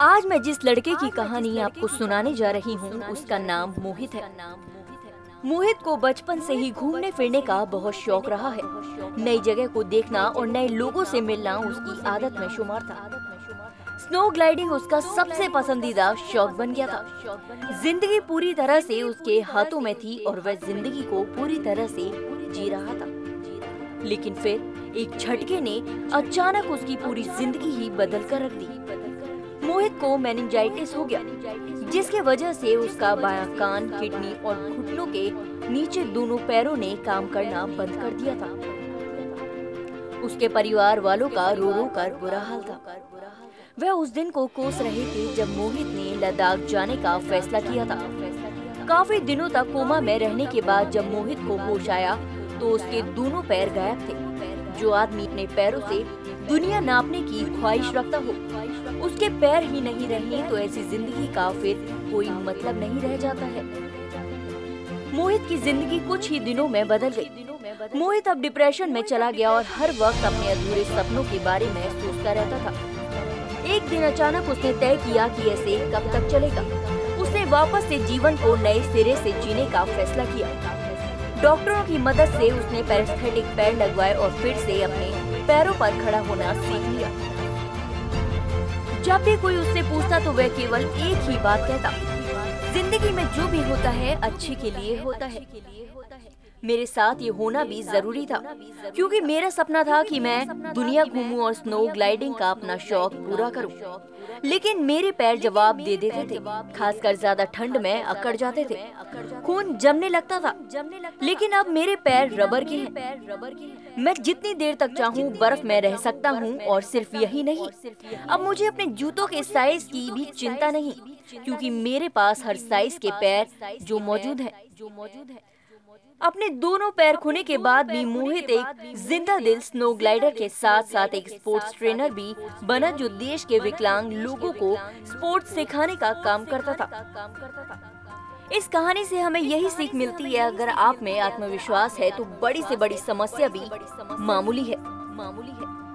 आज मैं जिस लड़के की कहानी आपको सुनाने जा रही हूँ उसका नाम मोहित है। मोहित को बचपन से ही घूमने फिरने का बहुत शौक रहा है। नई जगह को देखना और नए लोगों से मिलना उसकी आदत में शुमार था। स्नो ग्लाइडिंग उसका सबसे पसंदीदा शौक बन गया था। ज़िंदगी पूरी तरह से उसके हाथों में थी और वह ज़िंदगी को पूरी तरह से जी रहा था। लेकिन फिर एक झटके ने अचानक उसकी पूरी ज़िंदगी ही बदल कर रख दी। मोहित को मैनिंजाइटिस हो गया, जिसके वजह से उसका बायां कान, किडनी और घुटनों के नीचे दोनों पैरों ने काम करना बंद कर दिया था। उसके परिवार वालों का रो रो कर बुरा हाल था। वह उस दिन को कोस रहे थे जब मोहित ने लद्दाख जाने का फैसला किया था। काफ़ी दिनों तक कोमा में रहने के बाद जब मोहित को होश आया तो उसके दोनों पैर गायब थे। जो आदमी अपने पैरों से दुनिया नापने की ख्वाहिश रखता हो। उसके पैर ही नहीं रहे तो ऐसी ज़िंदगी का फिर कोई मतलब नहीं रह जाता है। मोहित की ज़िंदगी कुछ ही दिनों में बदल गई। मोहित अब डिप्रेशन में चला गया और हर वक्त अपने अधूरे सपनों के बारे में सोचता रहता था। एक दिन अचानक उसने तय किया कि ऐसे कब तक चलेगा। उसने वापस से जीवन को नए सिरे से जीने का फैसला किया। डॉक्टरों की मदद से उसने पैरास्थेटिक पैर लगवाए और फिर से अपने पैरों पर खड़ा होना सीख लिया। जब भी कोई उससे पूछता तो वह केवल एक ही बात कहता। ज़िंदगी में जो भी होता है, अच्छे के लिए होता है। मेरे साथ ये होना भी ज़रूरी था, क्योंकि मेरा सपना था कि मैं दुनिया घूमूं और स्नो ग्लाइडिंग का अपना शौक पूरा करूँ। लेकिन मेरे पैर जवाब दे देते थे, खासकर ज़्यादा ठंड में अकड़ जाते थे। खून जमने लगता था, लेकिन अब मेरे पैर रबर के हैं। मैं जितनी देर तक चाहूँ, बर्फ़ में रह सकता हूँ और सिर्फ़ यही नहीं, अब मुझे अपने जूतों के साइज़ की भी चिंता नहीं, क्योंकि मेरे पास हर साइज़ के पैर जो मौजूद है। जो मौजूद है अपने दोनों पैर खोने के बाद भी मोहित एक ज़िंदा दिल स्नो ग्लाइडर के साथ साथ एक स्पोर्ट्स ट्रेनर भी बना जो देश के विकलांग लोगों को स्पोर्ट्स सिखाने का काम करता था। इस कहानी से हमें यही सीख मिलती है अगर आप में आत्मविश्वास है तो बड़ी से बड़ी समस्या भी मामूली है। मामूली है।